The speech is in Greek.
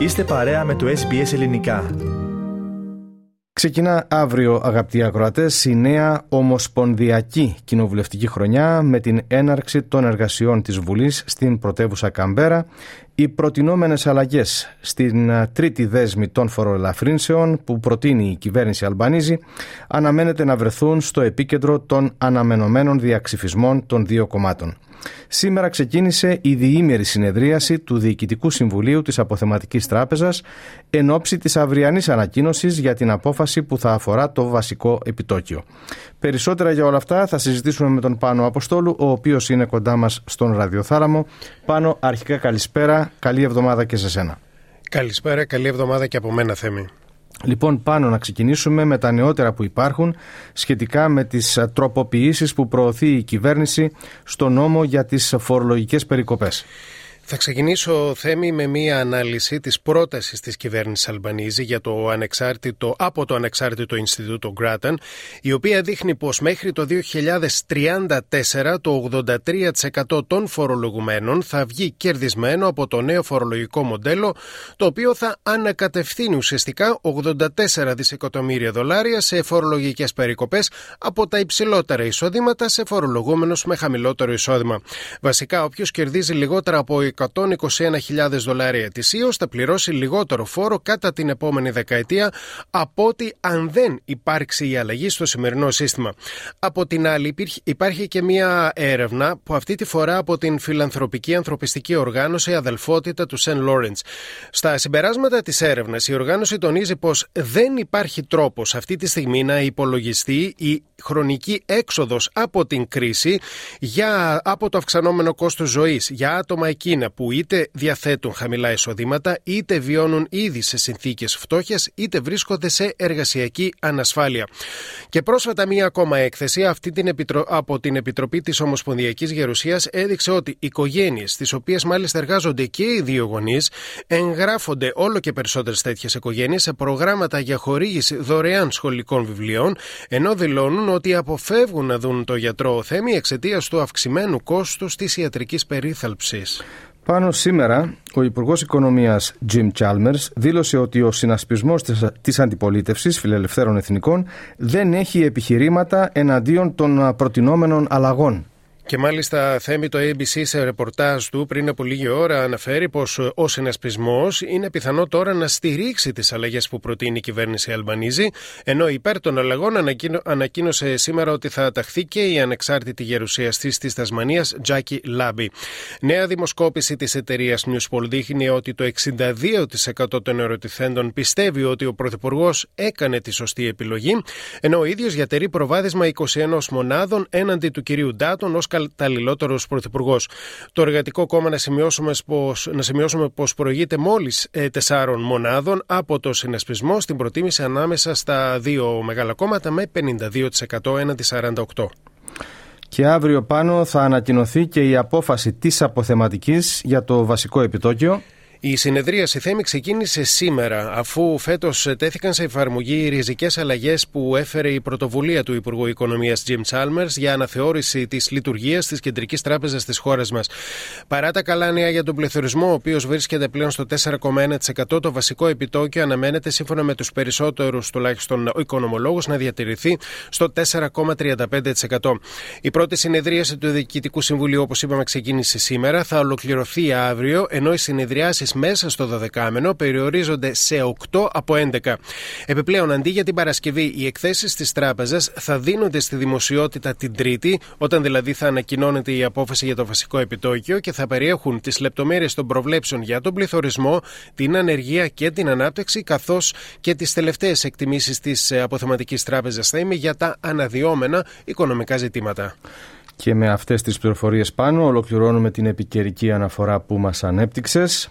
Είστε παρέα με το SBS Ελληνικά. Ξεκινά αύριο, αγαπητοί ακροατές, η νέα Ομοσπονδιακή Κοινοβουλευτική Χρονιά με την έναρξη των εργασιών της Βουλής στην πρωτεύουσα Καμπέρα. Οι προτινόμενες αλλαγές στην τρίτη δέσμη των φοροελαφρύνσεων που προτείνει η κυβέρνηση Αλμπανίζη αναμένεται να βρεθούν στο επίκεντρο των αναμενωμένων διαξυφισμών των δύο κομμάτων. Σήμερα ξεκίνησε η διήμερη συνεδρίαση του Διοικητικού Συμβουλίου της Αποθεματικής Τράπεζας εν ώψη της αυριανής ανακοίνωσης για την απόφαση που θα αφορά το βασικό επιτόκιο. Περισσότερα για όλα αυτά θα συζητήσουμε με τον Πάνο Αποστόλου, ο οποίος είναι κοντά μας στον ραδιοθάλαμο. Πάνο, αρχικά καλησπέρα, καλή εβδομάδα και σε σένα. Καλησπέρα, καλή εβδομάδα και από μένα Θέμη. Λοιπόν, πάνω να ξεκινήσουμε με τα νεότερα που υπάρχουν σχετικά με τις τροποποιήσεις που προωθεί η κυβέρνηση στο νόμο για τις φορολογικές περικοπές. Θα ξεκινήσω, Θέμη, με μία ανάλυση της πρότασης της κυβέρνησης Αλμπανίζη για το ανεξάρτητο, από το Ανεξάρτητο Ινστιτούτο Γκράταν, η οποία δείχνει πως μέχρι το 2034 το 83% των φορολογουμένων θα βγει κερδισμένο από το νέο φορολογικό μοντέλο, το οποίο θα ανακατευθύνει ουσιαστικά 84 δισεκατομμύρια δολάρια σε φορολογικές περικοπές από τα υψηλότερα εισόδηματα σε φορολογούμενους με χαμηλότερο εισόδημα. Βασικά, όποιος κερδίζει λιγότερα από 121.000 δολάρια ετησίως θα πληρώσει λιγότερο φόρο κατά την επόμενη δεκαετία από ότι αν δεν υπάρξει η αλλαγή στο σημερινό σύστημα. Από την άλλη, υπάρχει και μια έρευνα που αυτή τη φορά από την φιλανθρωπική ανθρωπιστική οργάνωση Αδελφότητα του Σεν Λόρεντς. Στα συμπεράσματα της έρευνας, η οργάνωση τονίζει πως δεν υπάρχει τρόπος αυτή τη στιγμή να υπολογιστεί η χρονική έξοδος από την κρίση για, από το αυξανόμενο κόστος ζωής για άτομα εκείνα που είτε διαθέτουν χαμηλά εισοδήματα, είτε βιώνουν ήδη σε συνθήκες φτώχειας, είτε βρίσκονται σε εργασιακή ανασφάλεια. Και πρόσφατα μία ακόμα έκθεση αυτή την επιτρο... από την Επιτροπή της Ομοσπονδιακής Γερουσίας έδειξε ότι οικογένειες, στις οποίες μάλιστα εργάζονται και οι δύο γονείς, εγγράφονται όλο και περισσότερες τέτοιες οικογένειες σε προγράμματα για χορήγηση δωρεάν σχολικών βιβλίων, ενώ δηλώνουν ότι αποφεύγουν να δουν το γιατρό θέμη εξαιτίας του αυξημένου κόστους της ιατρικής περίθαλψης. Πάνω σήμερα, ο Υπουργός Οικονομίας Jim Chalmers δήλωσε ότι ο συνασπισμός της αντιπολίτευσης φιλελευθέρων εθνικών δεν έχει επιχειρήματα εναντίον των προτινόμενων αλλαγών και μάλιστα θέμη το ABC σε ρεπορτάζ του πριν από λίγη ώρα αναφέρει πως ο συνασπισμός είναι πιθανό τώρα να στηρίξει τις αλλαγές που προτείνει η κυβέρνηση Αλμπανίζη, ενώ υπέρ των αλλαγών ανακοίνωσε σήμερα ότι θα ταχθεί και η ανεξάρτητη γερουσιαστής της Τασμανίας Τζάκι Λάμπι. Νέα δημοσκόπηση της εταιρείας Newspol δείχνει ότι το 62% των ερωτηθέντων πιστεύει ότι ο Πρωθυπουργός έκανε τη σωστή επιλογή, ενώ ο ίδιος διατηρεί προβάδισμα 21 μονάδων έναντι του κυρίου Ντάτον ως καταλληλότερο πρωθυπουργός. Το Εργατικό Κόμμα να σημειώσουμε πως, να σημειώσουμε πως προηγείται μόλις ε, τεσσάρων μονάδων από το συνασπισμό στην προτίμηση ανάμεσα στα δύο μεγάλα κόμματα με 52% έναντι 48%. Και αύριο πάνω θα ανακοινωθεί και η απόφαση της αποθεματικής για το βασικό επιτόκιο. Η συνεδρίαση θέμη ξεκίνησε σήμερα, αφού φέτος τέθηκαν σε εφαρμογή οι ριζικές αλλαγές που έφερε η πρωτοβουλία του Υπουργού Οικονομίας Jim Chalmers για αναθεώρηση της λειτουργίας της Κεντρικής Τράπεζας της χώρας μας. Παρά τα καλά νέα για τον πληθωρισμό, ο οποίος βρίσκεται πλέον στο 4,1%, το βασικό επιτόκιο αναμένεται σύμφωνα με τους περισσότερους τουλάχιστον οικονομολόγους να διατηρηθεί στο 4,35%. Η πρώτη συνεδρίαση του Διοικητικού Συμβουλίου, όπως είπαμε, ξεκίνησε σήμερα, θα ολοκληρωθεί αύριο, ενώ οι συνεδριάσεις μέσα στο 12 περιορίζονται σε 8 από 11. Επιπλέον, αντί για την Παρασκευή, οι εκθέσεις της τράπεζας θα δίνονται στη δημοσιότητα την Τρίτη, όταν δηλαδή θα ανακοινώνεται η απόφαση για το βασικό επιτόκιο και θα περιέχουν τις λεπτομέρειες των προβλέψεων για τον πληθωρισμό, την ανεργία και την ανάπτυξη, καθώς και τις τελευταίες εκτιμήσεις της Αποθεματικής Τράπεζας θα είμαι για τα αναδυόμενα οικονομικά ζητήματα. Και με αυτές τις πληροφορίες πάνω ολοκληρώνουμε την επικαιρική αναφορά που μας ανέπτυξες.